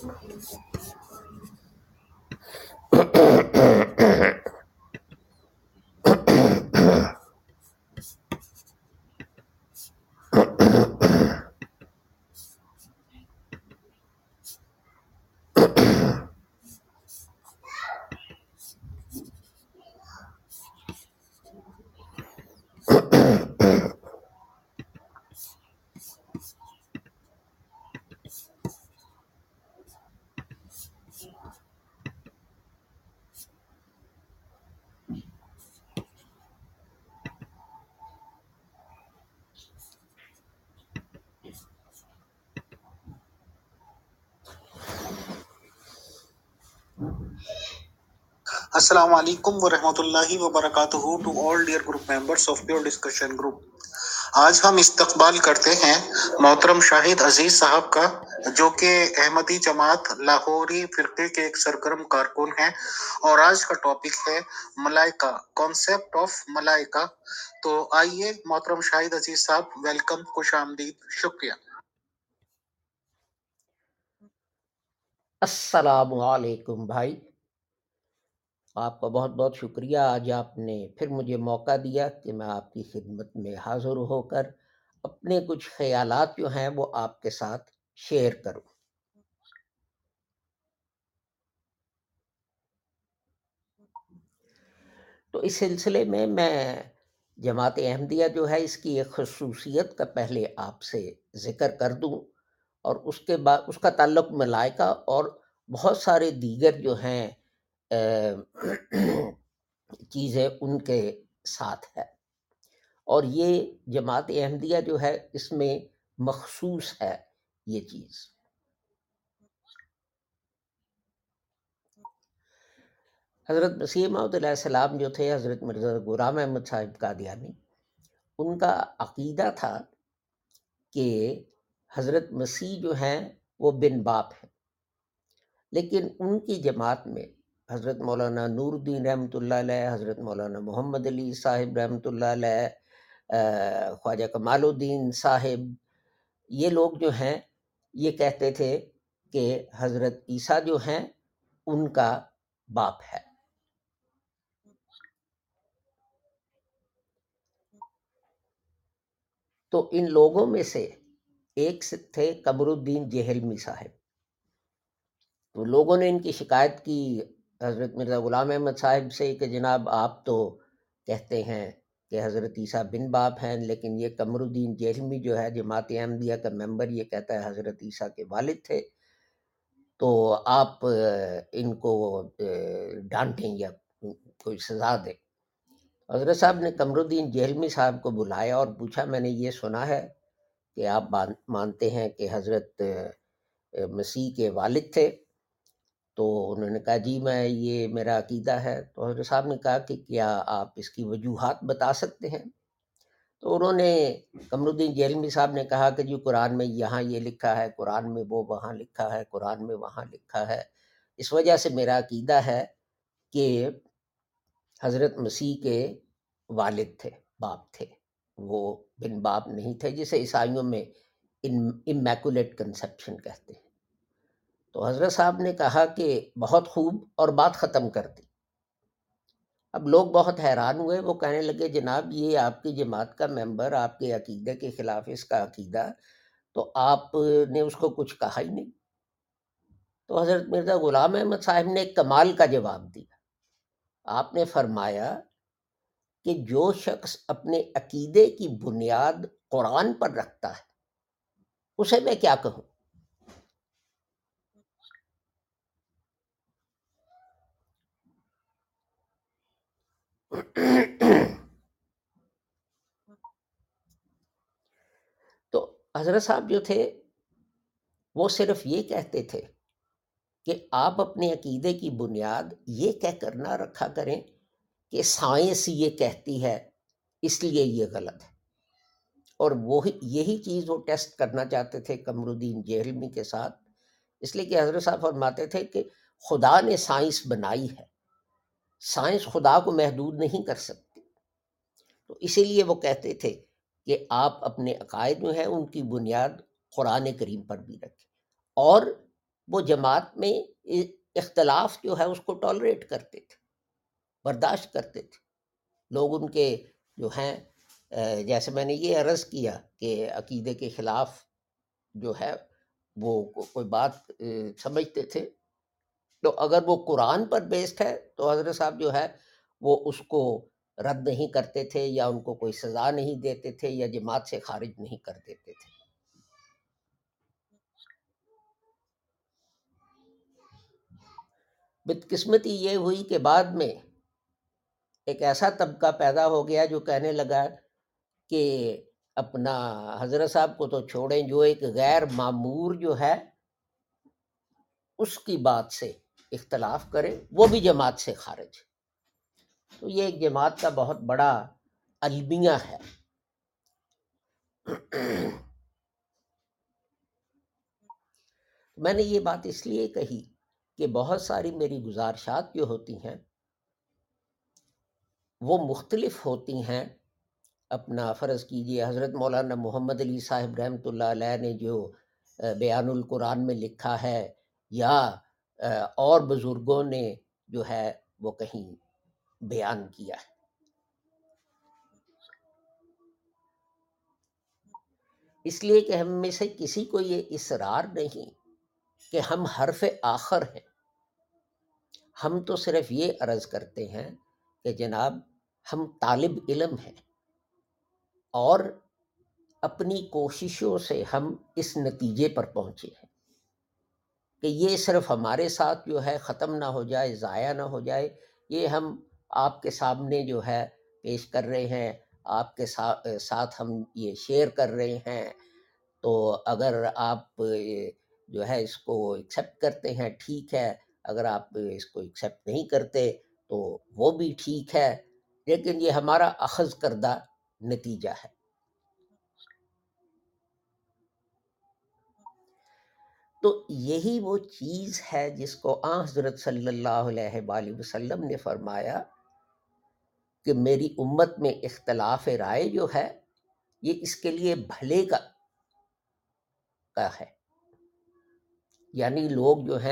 うん。السلام علیکم ورحمۃ اللہ وبرکاتہ to all dear group members of pure discussion group آج ہم استقبال کرتے ہیں محترم شاہد عزیز صاحب کا، جو کہ احمدی جماعت لاہوری فرقے کے ایک سرگرم کارکن ہیں۔ اور آج کا ٹاپک ہے ملائکہ کانسیپٹ آف ملائکہ۔ تو آئیے محترم شاہد عزیز صاحب ویلکم خوش آمدید، شکریہ۔ السلام علیکم بھائی۔ آپ کا بہت بہت شکریہ۔ آج آپ نے پھر مجھے موقع دیا کہ میں آپ کی خدمت میں حاضر ہو کر اپنے کچھ خیالات جو ہیں وہ آپ کے ساتھ شیئر کروں۔ تو اس سلسلے میں میں جماعت احمدیہ جو ہے اس کی ایک خصوصیت کا پہلے آپ سے ذکر کر دوں اور اس کے بعد اس کا تعلق ملائکہ اور بہت سارے دیگر جو ہیں چیزیں ان کے ساتھ ہے۔ اور یہ جماعت احمدیہ جو ہے، اس میں مخصوص ہے یہ چیز۔ حضرت مسیح محمد علیہ السلام جو تھے، حضرت مرزا غلام احمد صاحب قادیانی، ان کا عقیدہ تھا کہ حضرت مسیح جو ہیں، وہ بن باپ ہیں۔ لیکن ان کی جماعت میں حضرت مولانا نور الدین رحمۃ اللہ علیہ، حضرت مولانا محمد علی صاحب رحمۃ اللہ علیہ خواجہ کمال الدین صاحب، یہ لوگ جو ہیں، یہ کہتے تھے کہ حضرت عیسیٰ جو ہیں، ان کا باپ ہے۔ تو ان لوگوں میں سے ایک تھے قبر الدین جہلمی صاحب۔ تو لوگوں نے ان کی شکایت کی حضرت مرزا غلام احمد صاحب سے کہ جناب آپ تو کہتے ہیں کہ حضرت عیسیٰ بن باپ ہیں، لیکن یہ قمر الدین جیلمی جو ہے، جماعت احمدیہ کا ممبر، یہ کہتا ہے حضرت عیسیٰ کے والد تھے۔ تو آپ ان کو ڈانٹیں یا کوئی سزا دیں۔ حضرت صاحب نے قمر الدین جیلمی صاحب کو بلایا اور پوچھا، میں نے یہ سنا ہے کہ آپ مانتے ہیں کہ حضرت مسیح کے والد تھے۔ تو انہوں نے کہا جی میں، یہ میرا عقیدہ ہے۔ تو حضرت صاحب نے کہا کہ کیا آپ اس کی وجوہات بتا سکتے ہیں؟ تو انہوں نے قمر الدین جیلمی صاحب نے کہا کہ جی قرآن میں یہاں یہ لکھا ہے، قرآن میں وہ وہاں لکھا ہے، قرآن میں وہاں لکھا ہے۔ اس وجہ سے میرا عقیدہ ہے کہ حضرت مسیح کے والد تھے، باپ تھے۔ وہ بن باپ نہیں تھے، جسے عیسائیوں میں ان امیکولیٹ کنسپشن کہتے ہیں۔ تو حضرت صاحب نے کہا کہ بہت خوب اور بات ختم کر دی۔ اب لوگ بہت حیران ہوئے، وہ کہنے لگے، جناب، یہ آپ کی جماعت کا ممبر، آپ کے عقیدے کے خلاف اس کا عقیدہ، تو آپ نے اس کو کچھ کہا ہی نہیں۔ تو حضرت مرزا غلام احمد صاحب نے ایک کمال کا جواب دیا۔ آپ نے فرمایا کہ جو شخص اپنے عقیدے کی بنیاد قرآن پر رکھتا ہے، اسے میں کیا کہوں؟ تو حضرت صاحب جو تھے، وہ صرف یہ کہتے تھے کہ آپ اپنے عقیدے کی بنیاد یہ کہہ کر نہ رکھا کریں کہ سائنس یہ کہتی ہے، اس لیے یہ غلط ہے۔ اور وہی، یہی چیز وہ ٹیسٹ کرنا چاہتے تھے قمر الدین جہلمی کے ساتھ۔ اس لیے کہ حضرت صاحب فرماتے تھے کہ خدا نے سائنس بنائی ہے۔ سائنس خدا کو محدود نہیں کر سکتی تو اسی لیے وہ کہتے تھے کہ آپ اپنے عقائد جو ہیں ان کی بنیاد قرآن کریم پر بھی رکھیں۔ اور وہ جماعت میں اختلاف جو ہے اس کو ٹالریٹ کرتے تھے، برداشت کرتے تھے۔ لوگ ان کے جو ہیں جیسے میں نے یہ عرض کیا کہ عقیدے کے خلاف جو ہے وہ کوئی بات سمجھتے تھے۔ تو اگر وہ قرآن پر بیسڈ ہے، تو حضرت صاحب جو ہے، وہ اس کو رد نہیں کرتے تھے یا ان کو کوئی سزا نہیں دیتے تھے یا جماعت سے خارج نہیں کر دیتے تھے۔ بدقسمتی یہ ہوئی کہ بعد میں ایک ایسا طبقہ پیدا ہو گیا جو کہنے لگا کہ اپنا حضرت صاحب کو تو چھوڑیں جو ایک غیر معمور جو ہے، اس کی بات سے اختلاف کرے وہ بھی جماعت سے خارج۔ تو یہ ایک جماعت کا بہت بڑا المیہ ہے۔ میں نے یہ بات اس لیے کہی کہ بہت ساری میری گزارشات جو ہوتی ہیں، وہ مختلف ہوتی ہیں۔ اپنا فرض کیجیے، حضرت مولانا محمد علی صاحب رحمۃ اللہ علیہ نے جو بیان القرآن میں لکھا ہے، یا اور بزرگوں نے جو ہے وہ کہیں بیان کیا ہے۔ اس لیے کہ ہم میں سے کسی کو یہ اصرار نہیں کہ ہم حرف آخر ہیں۔ ہم تو صرف یہ عرض کرتے ہیں کہ جناب ہم طالب علم ہیں اور اپنی کوششوں سے ہم اس نتیجے پر پہنچے ہیں۔ کہ یہ صرف ہمارے ساتھ جو ہے ختم نہ ہو جائے، ضائع نہ ہو جائے، یہ ہم آپ کے سامنے جو ہے پیش کر رہے ہیں، آپ کے ساتھ ہم یہ شیئر کر رہے ہیں۔ تو اگر آپ جو ہے اس کو ایکسیپٹ کرتے ہیں، ٹھیک ہے، اگر آپ اس کو ایکسیپٹ نہیں کرتے تو وہ بھی ٹھیک ہے، لیکن یہ ہمارا اخذ کردہ نتیجہ ہے۔ تو یہی وہ چیز ہے جس کو آ حضرت صلی اللہ علیہ وآلہ وسلم نے فرمایا کہ میری امت میں اختلاف رائے جو ہے، یہ اس کے لیے بھلے کا کا ہے۔ یعنی لوگ جو ہیں